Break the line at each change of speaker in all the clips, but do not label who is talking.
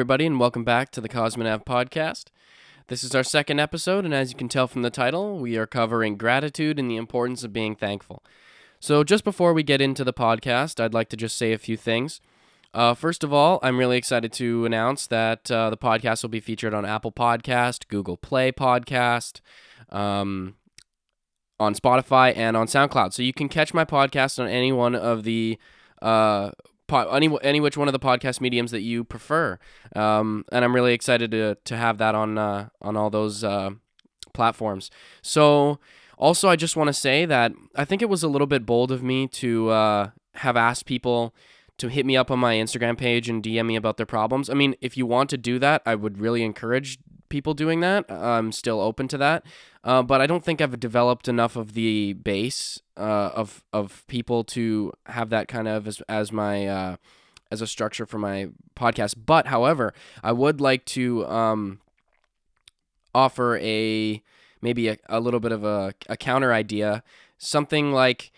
everybody, and welcome back to the Cosmonav podcast. This is our second episode, and as you can tell from the title, we are covering gratitude and the importance of being thankful. So, just before we get into the podcast, I'd like to just say a few things. Uh, first of all, I'm really excited to announce that uh, the podcast will be featured on Apple Podcast, Google Play Podcast, um, on Spotify, and on SoundCloud. So you can catch my podcast on any one of the uh, any any which one of the podcast mediums that you prefer. Um, and I'm really excited to to have that on uh, on all those uh, platforms. So also, I just want to say that I think it was a little bit bold of me to uh, have asked people to hit me up on my Instagram page and DM me about their problems. I mean, if you want to do that, I would really encourage people doing that. I'm still open to that, uh, but I don't think I've developed enough of the base uh, of of people to have that kind of as as my uh, as a structure for my podcast. But however, I would like to um, offer a maybe a, a little bit of a, a counter idea, something like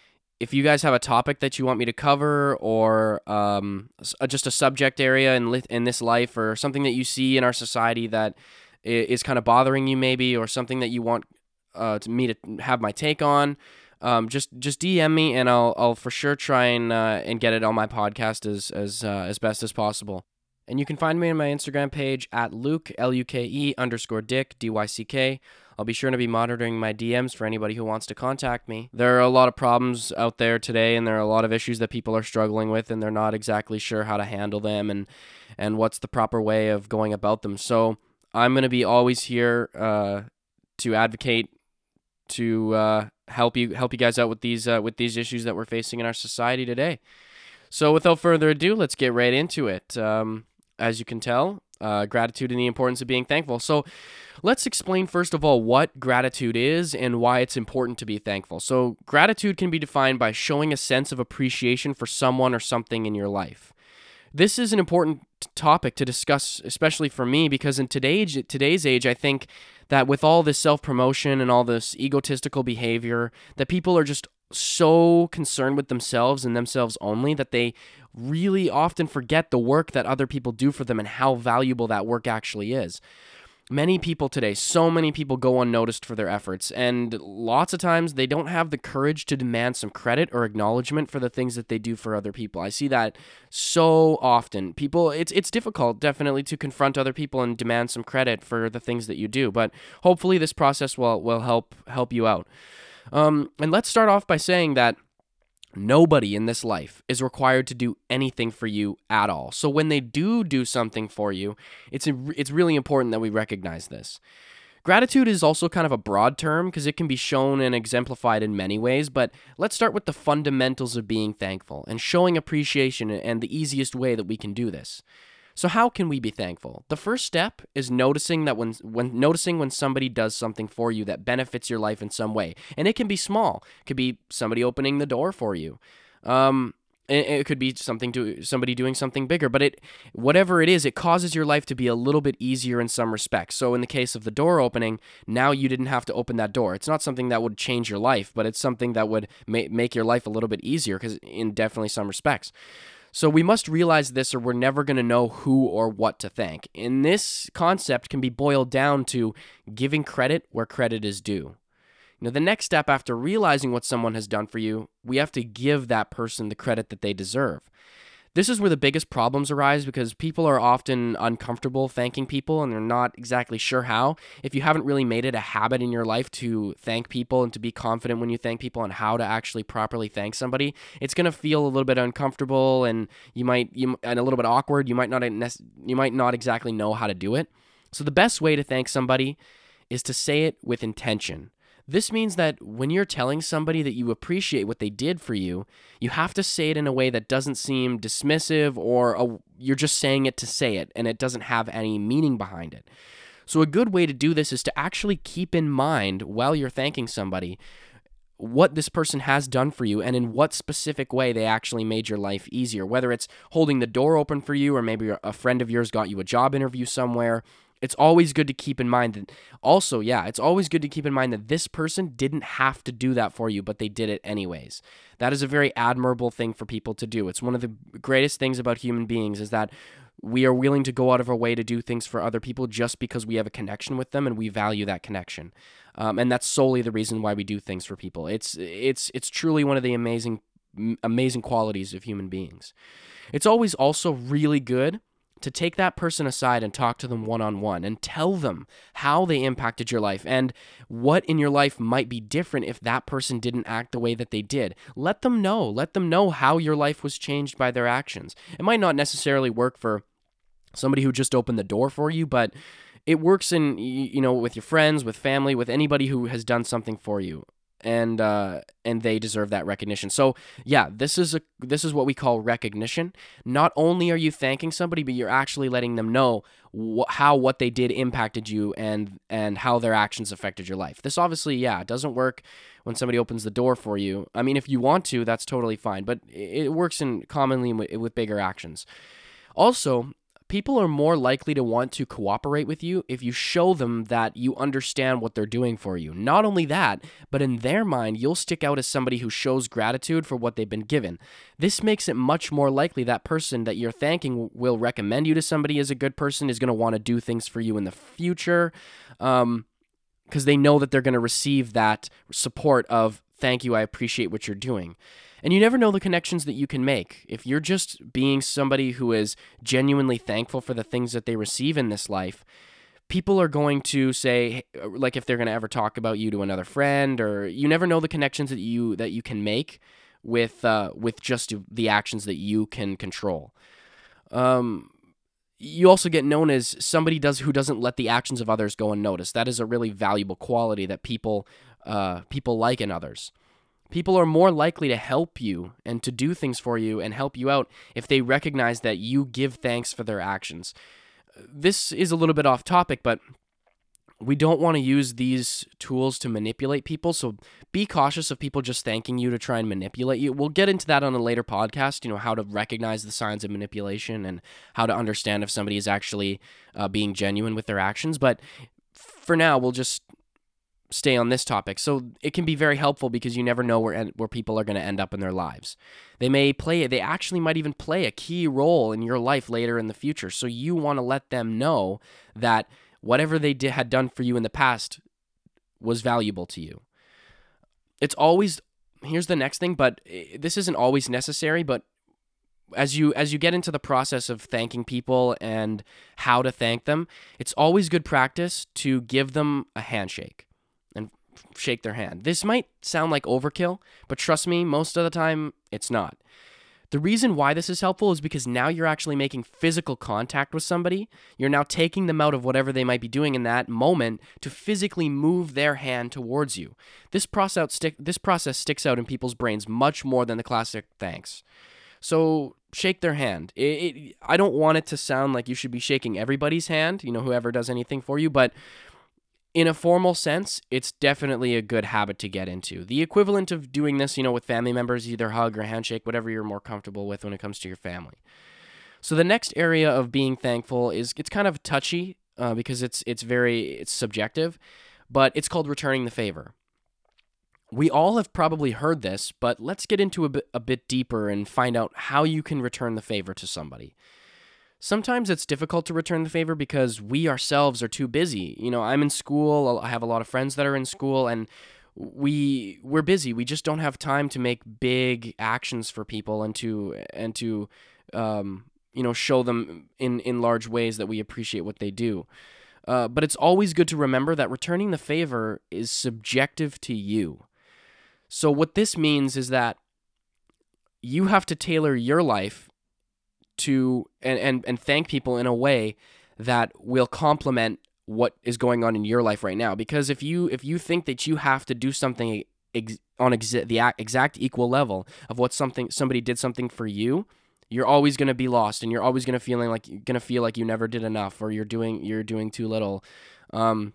if you guys have a topic that you want me to cover or um, just a subject area in, li- in this life or something that you see in our society that is kind of bothering you maybe or something that you want uh, to me to have my take on um, just just DM me and I'll I'll for sure try and uh, and get it on my podcast as as uh, as best as possible. And you can find me on my Instagram page at Luke L U K E underscore Dyck D Y C K. I'll be sure to be monitoring my DMs for anybody who wants to contact me. There are a lot of problems out there today, and there are a lot of issues that people are struggling with, and they're not exactly sure how to handle them and and what's the proper way of going about them. So I'm gonna be always here uh, to advocate to uh, help you help you guys out with these uh, with these issues that we're facing in our society today. So without further ado, let's get right into it. Um, as you can tell, uh, gratitude and the importance of being thankful. So let's explain first of all what gratitude is and why it's important to be thankful. So gratitude can be defined by showing a sense of appreciation for someone or something in your life. This is an important topic to discuss, especially for me, because in today's today's age, I think that with all this self promotion and all this egotistical behavior, that people are just so concerned with themselves and themselves only that they really often forget the work that other people do for them and how valuable that work actually is many people today, so many people go unnoticed for their efforts, and lots of times they don't have the courage to demand some credit or acknowledgement for the things that they do for other people. I see that so often. People, it's it's difficult definitely to confront other people and demand some credit for the things that you do, but hopefully this process will will help help you out. Um, and let's start off by saying that Nobody in this life is required to do anything for you at all. So when they do do something for you, it's it's really important that we recognize this. Gratitude is also kind of a broad term because it can be shown and exemplified in many ways, but let's start with the fundamentals of being thankful and showing appreciation and the easiest way that we can do this. So how can we be thankful? The first step is noticing that when when noticing when somebody does something for you that benefits your life in some way. And it can be small. It could be somebody opening the door for you. Um it, it could be something to somebody doing something bigger, but it whatever it is, it causes your life to be a little bit easier in some respects. So in the case of the door opening, now you didn't have to open that door. It's not something that would change your life, but it's something that would ma- make your life a little bit easier because in definitely some respects. So we must realize this or we're never going to know who or what to thank. And this concept can be boiled down to giving credit where credit is due. Now, the next step after realizing what someone has done for you, we have to give that person the credit that they deserve. This is where the biggest problems arise because people are often uncomfortable thanking people and they're not exactly sure how. If you haven't really made it a habit in your life to thank people and to be confident when you thank people and how to actually properly thank somebody, it's going to feel a little bit uncomfortable and you might you and a little bit awkward. You might not you might not exactly know how to do it. So the best way to thank somebody is to say it with intention. This means that when you're telling somebody that you appreciate what they did for you, you have to say it in a way that doesn't seem dismissive or a, you're just saying it to say it and it doesn't have any meaning behind it. So, a good way to do this is to actually keep in mind while you're thanking somebody what this person has done for you and in what specific way they actually made your life easier. Whether it's holding the door open for you, or maybe a friend of yours got you a job interview somewhere, it's always good to keep in mind that also, yeah, it's always good to keep in mind that this person didn't have to do that for you, but they did it anyways. That is a very admirable thing for people to do. It's one of the greatest things about human beings is that we are willing to go out of our way to do things for other people just because we have a connection with them and we value that connection. Um, and that's solely the reason why we do things for people. It's it's it's truly one of the amazing amazing qualities of human beings. It's always also really good to take that person aside and talk to them one on one and tell them how they impacted your life and what in your life might be different if that person didn't act the way that they did. Let them know. Let them know how your life was changed by their actions. It might not necessarily work for somebody who just opened the door for you, but it works in you know with your friends, with family, with anybody who has done something for you and uh, and they deserve that recognition. So yeah, this is a this is what we call recognition. Not only are you thanking somebody, but you're actually letting them know wh- how what they did impacted you and and how their actions affected your life. This obviously, yeah, doesn't work when somebody opens the door for you. I mean, if you want to, that's totally fine, but it works in commonly with, with bigger actions. Also, people are more likely to want to cooperate with you if you show them that you understand what they're doing for you. Not only that, but in their mind, you'll stick out as somebody who shows gratitude for what they've been given. This makes it much more likely that person that you're thanking will recommend you to somebody as a good person, is going to want to do things for you in the future. Um, because they know that they're going to receive that support of thank you i appreciate what you're doing and you never know the connections that you can make. If you're just being somebody who is genuinely thankful for the things that they receive in this life, people are going to say like if they're going to ever talk about you to another friend or you never know the connections that you that you can make with uh, with just the actions that you can control. Um, you also get known as somebody does who doesn't let the actions of others go unnoticed. That is a really valuable quality that people uh, people like in others. People are more likely to help you and to do things for you and help you out if they recognize that you give thanks for their actions. This is a little bit off topic, but we don't want to use these tools to manipulate people. So be cautious of people just thanking you to try and manipulate you. We'll get into that on a later podcast, you know, how to recognize the signs of manipulation and how to understand if somebody is actually uh, being genuine with their actions. But for now, we'll just stay on this topic. So it can be very helpful because you never know where where people are going to end up in their lives. They may play they actually might even play a key role in your life later in the future. So you want to let them know that whatever they did, had done for you in the past was valuable to you. It's always here's the next thing, but eh, this isn't always necessary, but as you as you get into the process of thanking people and how to thank them, it's always good practice to give them a handshake shake their hand. This might sound like overkill, but trust me, most of the time it's not. The reason why this is helpful is because now you're actually making physical contact with somebody. You're now taking them out of whatever they might be doing in that moment to physically move their hand towards you. This process stick this process sticks out in people's brains much more than the classic thanks. So shake their hand. It, it, I don't want it to sound like you should be shaking everybody's hand, you know, whoever does anything for you, but in a formal sense, it's definitely a good habit to get into. The equivalent of doing this, you know, with family members, either hug or handshake, whatever you're more comfortable with when it comes to your family. So the next area of being thankful is it's kind of touchy uh, because it's it's very it's subjective, but it's called returning the favor. We all have probably heard this, but let's get into a bit, a bit deeper and find out how you can return the favor to somebody sometimes it's difficult to return the favor because we ourselves are too busy. You know, I'm in school, I have a lot of friends that are in school and we we're busy. We just don't have time to make big actions for people and to and to um, you know show them in in large ways that we appreciate what they do. Uh, but it's always good to remember that returning the favor is subjective to you. So what this means is that you have to tailor your life to and, and and thank people in a way that will complement what is going on in your life right now. Because if you if you think that you have to do something ex- on the exact equal level of what something somebody did something for you you're always going to be lost and you're always going to feeling like going to feel like you never did enough or you're doing you're doing too little. Um,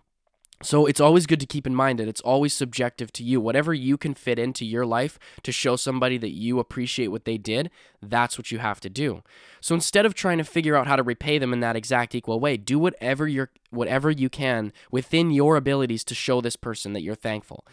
so it's always good to keep in mind that it's always subjective to you. Whatever you can fit into your life to show somebody that you appreciate what they did, that's what you have to do. So instead of trying to figure out how to repay them in that exact equal way, do whatever you whatever you can within your abilities to show this person that you're thankful.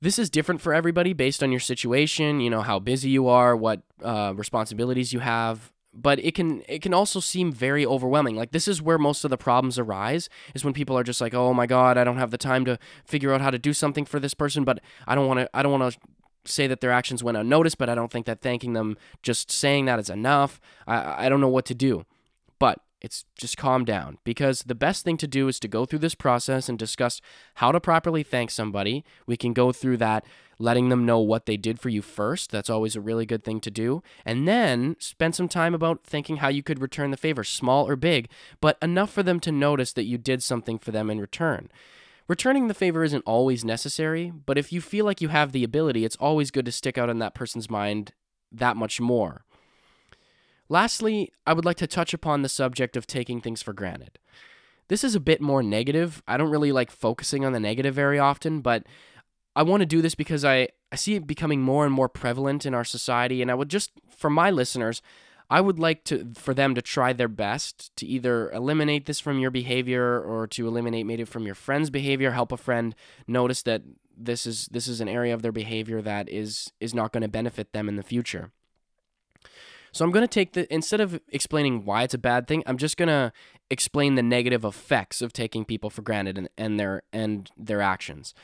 This is different for everybody based on your situation, you know, how busy you are, what uh, responsibilities you have, but it can it can also seem very overwhelming. Like this is where most of the problems arise is when people are just like oh my god i don't have the time to figure out how to do something for this person but i don't want to i don't want to say that their actions went unnoticed but i don't think that thanking them just saying that is enough. I i don't know what to do. But it's just calm down because the best thing to do is to go through this process and discuss how to properly thank somebody. We can go through that, letting them know what they did for you first. That's always a really good thing to do. And then spend some time about thinking how you could return the favor, small or big, but enough for them to notice that you did something for them in return. Returning the favor isn't always necessary, but if you feel like you have the ability, it's always good to stick out in that person's mind that much more. Lastly, I would like to touch upon the subject of taking things for granted. This is a bit more negative. I don't really like focusing on the negative very often, but I want to do this because I, I see it becoming more and more prevalent in our society. And I would just, for my listeners, I would like to for them to try their best to either eliminate this from your behavior or to eliminate maybe from your friend's behavior, help a friend notice that this is this is an area of their behavior that is is not going to benefit them in the future. So I'm going to take the instead of explaining why it's a bad thing, I'm just going to explain the negative effects of taking people for granted and, and their and their actions.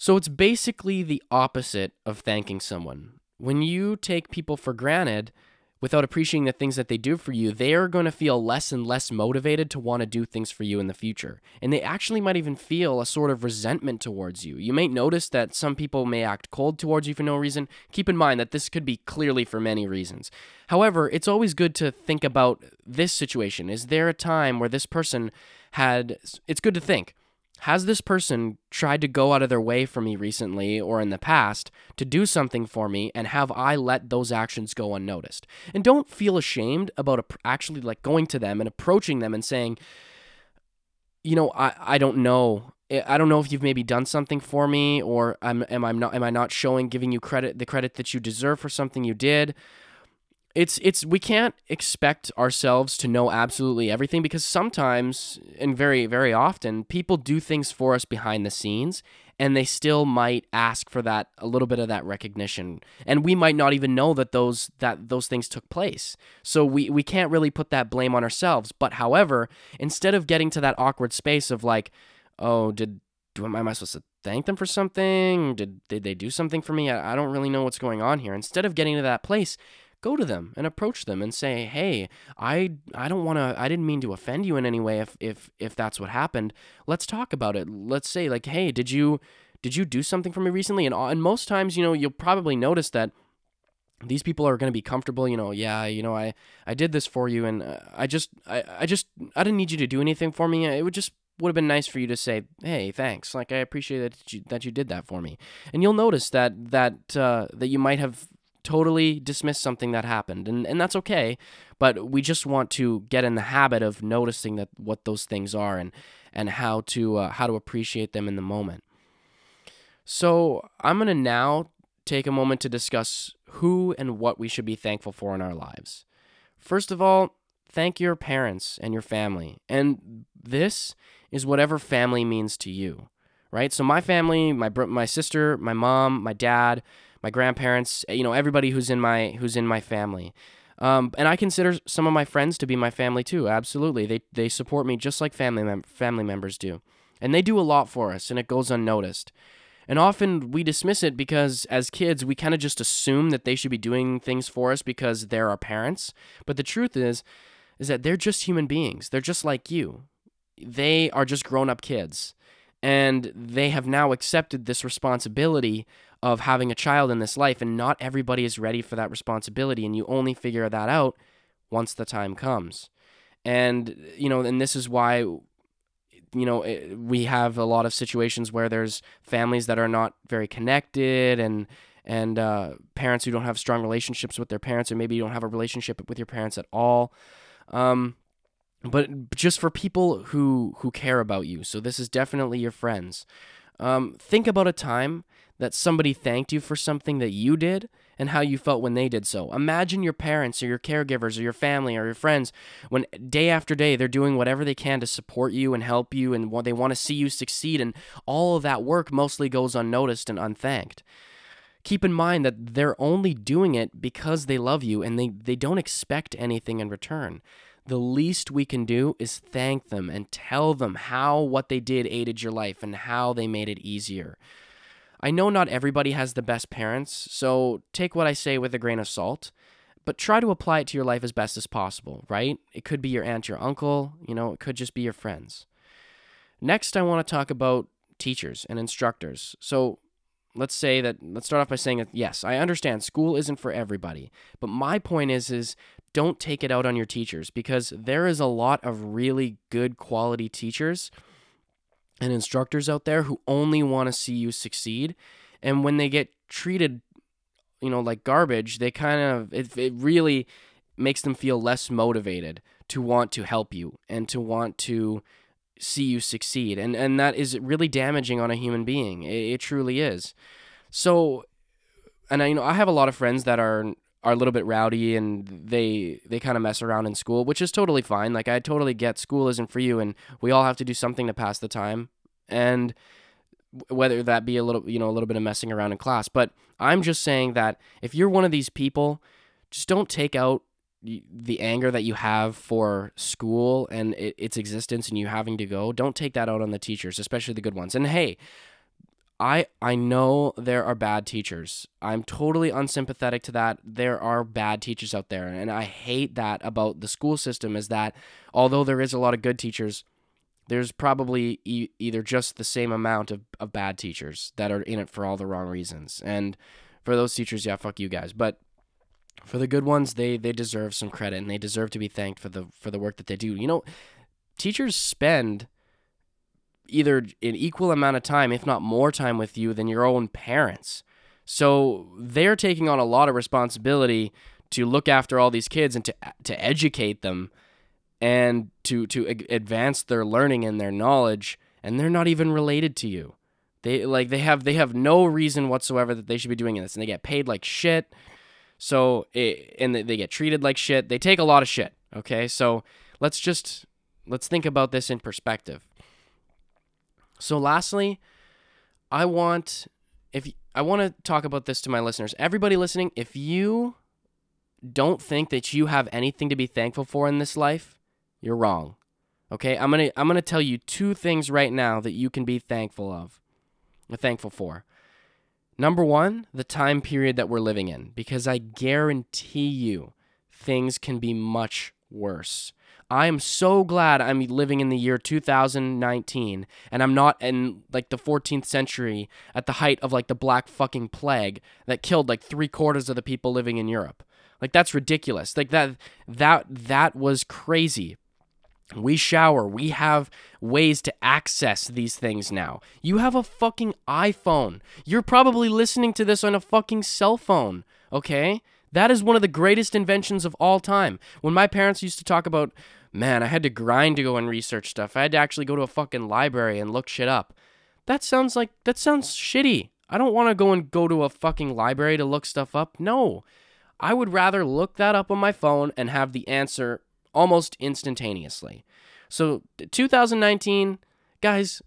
So it's basically the opposite of thanking someone. When you take people for granted, without appreciating the things that they do for you, they are going to feel less and less motivated to want to do things for you in the future. And they actually might even feel a sort of resentment towards you. You may notice that some people may act cold towards you for no reason. Keep in mind that this could be clearly for many reasons. However, it's always good to think about this situation. Is there a time where this person had, it's good to think has this person tried to go out of their way for me recently or in the past to do something for me and have I let those actions go unnoticed? And don't feel ashamed about actually like going to them and approaching them and saying, you know, I, I don't know. I don't know if you've maybe done something for me or am, am I not am I not showing giving you credit the credit that you deserve for something you did it's it's we can't expect ourselves to know absolutely everything because sometimes and very very often people do things for us behind the scenes and they still might ask for that a little bit of that recognition. And we might not even know that those that those things took place. So we we can't really put that blame on ourselves. But however instead of getting to that awkward space of like oh did do am I supposed to thank them for something? Did did they do something for me? I, I don't really know what's going on here. Instead of getting to that place go to them and approach them and say, "Hey, I I don't want to I didn't mean to offend you in any way if if if that's what happened. Let's talk about it. Let's say like, "Hey, did you did you do something for me recently?" And and most times, you know, you'll probably notice that these people are going to be comfortable you know yeah you know i i did this for you and uh, i just i i just i didn't need you to do anything for me it would just would have been nice for you to say hey thanks like i appreciate that you that you did that for me and you'll notice that that uh, that you might have totally dismiss something that happened and, and that's okay but we just want to get in the habit of noticing that what those things are and and how to uh, how to appreciate them in the moment. So i'm going to now take a moment to discuss who and what we should be thankful for in our lives. First of all thank your parents and your family and this is whatever family means to you right? So my family my bro- my sister my mom my dad my grandparents, you know, everybody who's in my who's in my family. Um, and I consider some of my friends to be my family too. Absolutely, they they support me just like family mem- family members do, and they do a lot for us, and it goes unnoticed. And often we dismiss it because as kids we kind of just assume that they should be doing things for us because they're our parents. But the truth is, is that they're just human beings. They're just like you. They are just grown up kids, and they have now accepted this responsibility of having a child in this life, and not everybody is ready for that responsibility, and you only figure that out once the time comes. And, you know, and this is why, you know, it, we have a lot of situations where there's families that are not very connected and, and uh, parents who don't have strong relationships with their parents, or maybe you don't have a relationship with your parents at all. Um, but just for people who who care about you. So this is definitely your friends. Um, think about a time that somebody thanked you for something that you did and how you felt when they did so. Imagine your parents or your caregivers or your family or your friends when day after day they're doing whatever they can to support you and help you and they want to see you succeed and all of that work mostly goes unnoticed and unthanked. keep in mind that they're only doing it because they love you and they, they don't expect anything in return. The least we can do is thank them and tell them how what they did aided your life and how they made it easier. I know not everybody has the best parents, so take what I say with a grain of salt, but try to apply it to your life as best as possible, right? It could be your aunt, your uncle, you know, it could just be your friends. Next, I want to talk about teachers and instructors. So, let's say that let's start off by saying that yes, I understand school isn't for everybody, but my point is is don't take it out on your teachers because there is a lot of really good quality teachers and instructors out there who only want to see you succeed and when they get treated you know like garbage, they kind of it, it really makes them feel less motivated to want to help you and to want to see you succeed and and that is really damaging on a human being. It, it truly is. So and I you know I have a lot of friends that are are a little bit rowdy and they they kind of mess around in school which is totally fine. Like I totally get school isn't for you and we all have to do something to pass the time. And whether that be a little you know a little bit of messing around in class. But I'm just saying that if you're one of these people just don't take out the anger that you have for school and its existence and you having to go. Don't take that out on the teachers especially the good ones. And hey i i know there are bad teachers. I'm totally unsympathetic to that. There are bad teachers out there and i hate that about the school system is that although there is a lot of good teachers there's probably e- either just the same amount of, of bad teachers that are in it for all the wrong reasons. And for those teachers yeah fuck you guys. But for the good ones, they they deserve some credit and they deserve to be thanked for the for the work that they do. You know, teachers spend either an equal amount of time, if not more time with you than your own parents. So they're taking on a lot of responsibility to look after all these kids and to to educate them and to to advance their learning and their knowledge and they're not even related to you. They like they have they have no reason whatsoever that they should be doing this and they get paid like shit so, it, and they get treated like shit. They take a lot of shit. Okay. So let's just, let's think about this in perspective. So, lastly, I want, if I want to talk about this to my listeners, everybody listening, if you don't think that you have anything to be thankful for in this life, you're wrong. Okay? I'm going to I'm going to tell you two things right now that you can be thankful of. Thankful for. Number one, the time period that we're living in, because I guarantee you things can be much worse. I am so glad I'm living in the year 2019 and I'm not in like the 14th century at the height of like the black fucking plague that killed like three quarters of the people living in Europe. Like that's ridiculous. Like that that that was crazy. We shower. We have ways to access these things now. You have a fucking iPhone. You're probably listening to this on a fucking cell phone, okay? That is one of the greatest inventions of all time. When my parents used to talk about, man, I had to grind to go and research stuff. I had to actually go to a fucking library and look shit up. That sounds like that sounds shitty. I don't want to go and go to a fucking library to look stuff up. No. I would rather look that up on my phone and have the answer almost instantaneously. So, 2019, guys,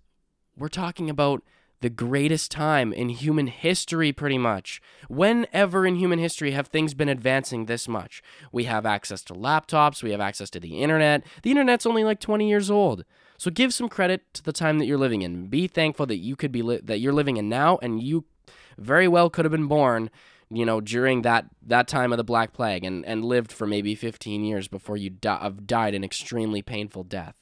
we're talking about the greatest time in human history, pretty much. Whenever in human history have things been advancing this much? We have access to laptops, we have access to the internet. The internet's only like 20 years old. So give some credit to the time that you're living in. Be thankful that you could be li- that you're living in now and you very well could have been born you know, during that that time of the Black Plague and, and lived for maybe 15 years before you di- died an extremely painful death.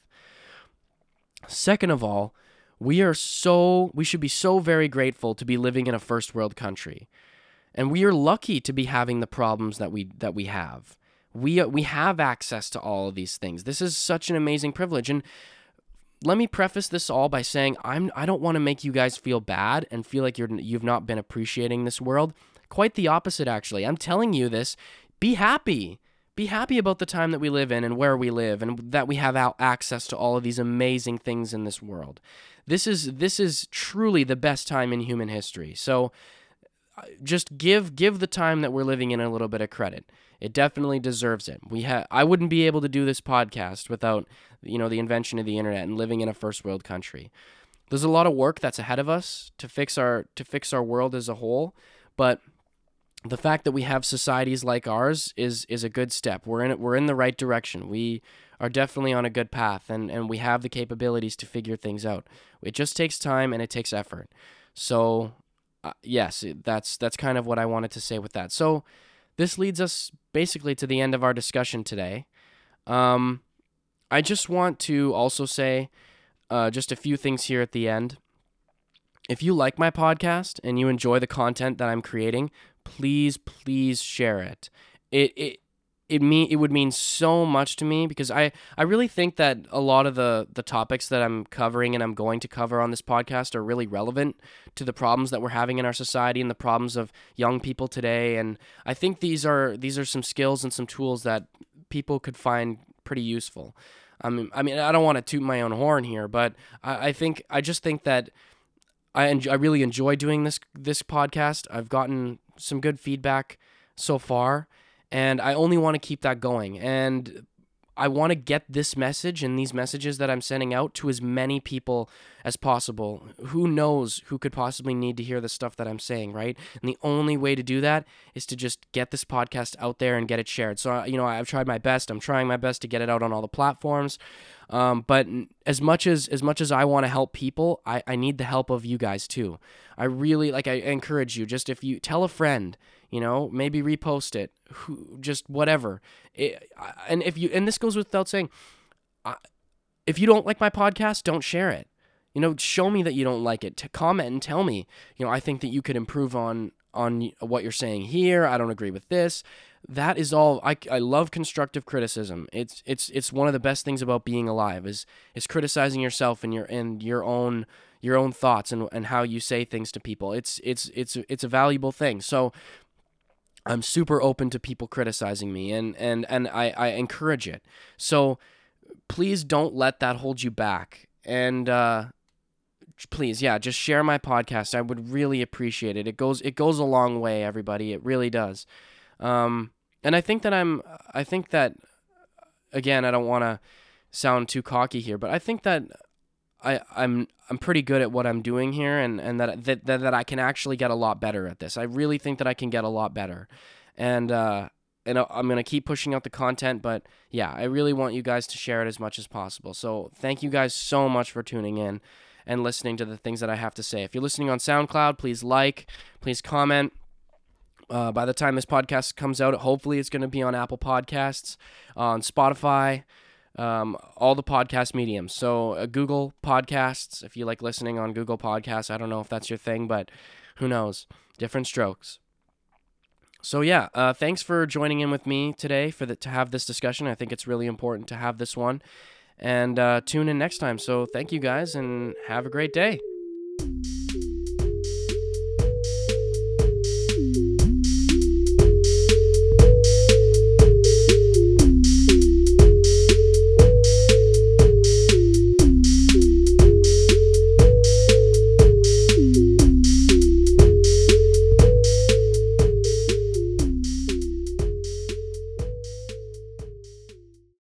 Second of all, we are so we should be so very grateful to be living in a first world country. And we are lucky to be having the problems that we that we have. We uh, we have access to all of these things. This is such an amazing privilege and let me preface this all by saying I'm I don't want to make you guys feel bad and feel like you're you've not been appreciating this world. Quite the opposite, actually. I'm telling you this. Be happy. Be happy about the time that we live in and where we live and that we have access to all of these amazing things in this world. This is this is truly the best time in human history. So uh, just give give the time that we're living in a little bit of credit. It definitely deserves it. We have I wouldn't be able to do this podcast without you know the invention of the internet and living in a first world country. There's a lot of work that's ahead of us to fix our to fix our world as a whole, but the fact that we have societies like ours is is a good step. We're in it. We're in the right direction. We are definitely on a good path, and and we have the capabilities to figure things out. It just takes time and it takes effort. So, uh, yes, that's that's kind of what I wanted to say with that. So, this leads us basically to the end of our discussion today. Um, I just want to also say uh, just a few things here at the end. If you like my podcast and you enjoy the content that I'm creating, please, please share it. It it it mean it would mean so much to me because I I really think that a lot of the the topics that I'm covering and I'm going to cover on this podcast are really relevant to the problems that we're having in our society and the problems of young people today and I think these are these are some skills and some tools that people could find pretty useful. I mean I mean I don't want to toot my own horn here, but I, I think I just think that I enjoy, I really enjoy doing this this podcast. I've gotten some good feedback so far, and I only want to keep that going. And I want to get this message and these messages that I'm sending out to as many people as possible. Who knows who could possibly need to hear the stuff that I'm saying, right? And the only way to do that is to just get this podcast out there and get it shared. So, you know, I've tried my best. I'm trying my best to get it out on all the platforms. Um, but as much as as much as I want to help people, I, I need the help of you guys too. I really like I encourage you. Just if you tell a friend, you know, maybe repost it, who, just whatever. It, and if you and this goes without saying, if you don't like my podcast, don't share it. You know, show me that you don't like it. To comment and tell me, you know, I think that you could improve on on what you're saying here. I don't agree with this. That is all. I, I love constructive criticism. It's it's it's one of the best things about being alive is is criticizing yourself and your and your own your own thoughts and, and how you say things to people. It's it's it's it's a valuable thing. So I'm super open to people criticizing me and and and I, I encourage it. So please don't let that hold you back. And uh please, yeah, just share my podcast. I would really appreciate it. It goes it goes a long way, everybody. It really does. Um and I think that I'm I think that again, I don't want to sound too cocky here, but I think that I I'm I'm pretty good at what I'm doing here and and that that that, I can actually get a lot better at this. I really think that I can get a lot better. And uh and I'm going to keep pushing out the content, but yeah, I really want you guys to share it as much as possible. So, thank you guys so much for tuning in and listening to the things that I have to say. If you're listening on SoundCloud, please like, please comment. Uh, by the time this podcast comes out, hopefully it's going to be on Apple Podcasts, on Spotify, um, all the podcast mediums. So uh, Google Podcasts, if you like listening on Google Podcasts, I don't know if that's your thing, but who knows? Different strokes. So yeah, uh, thanks for joining in with me today for the, to have this discussion. I think it's really important to have this one, and uh, tune in next time. So thank you guys, and have a great day.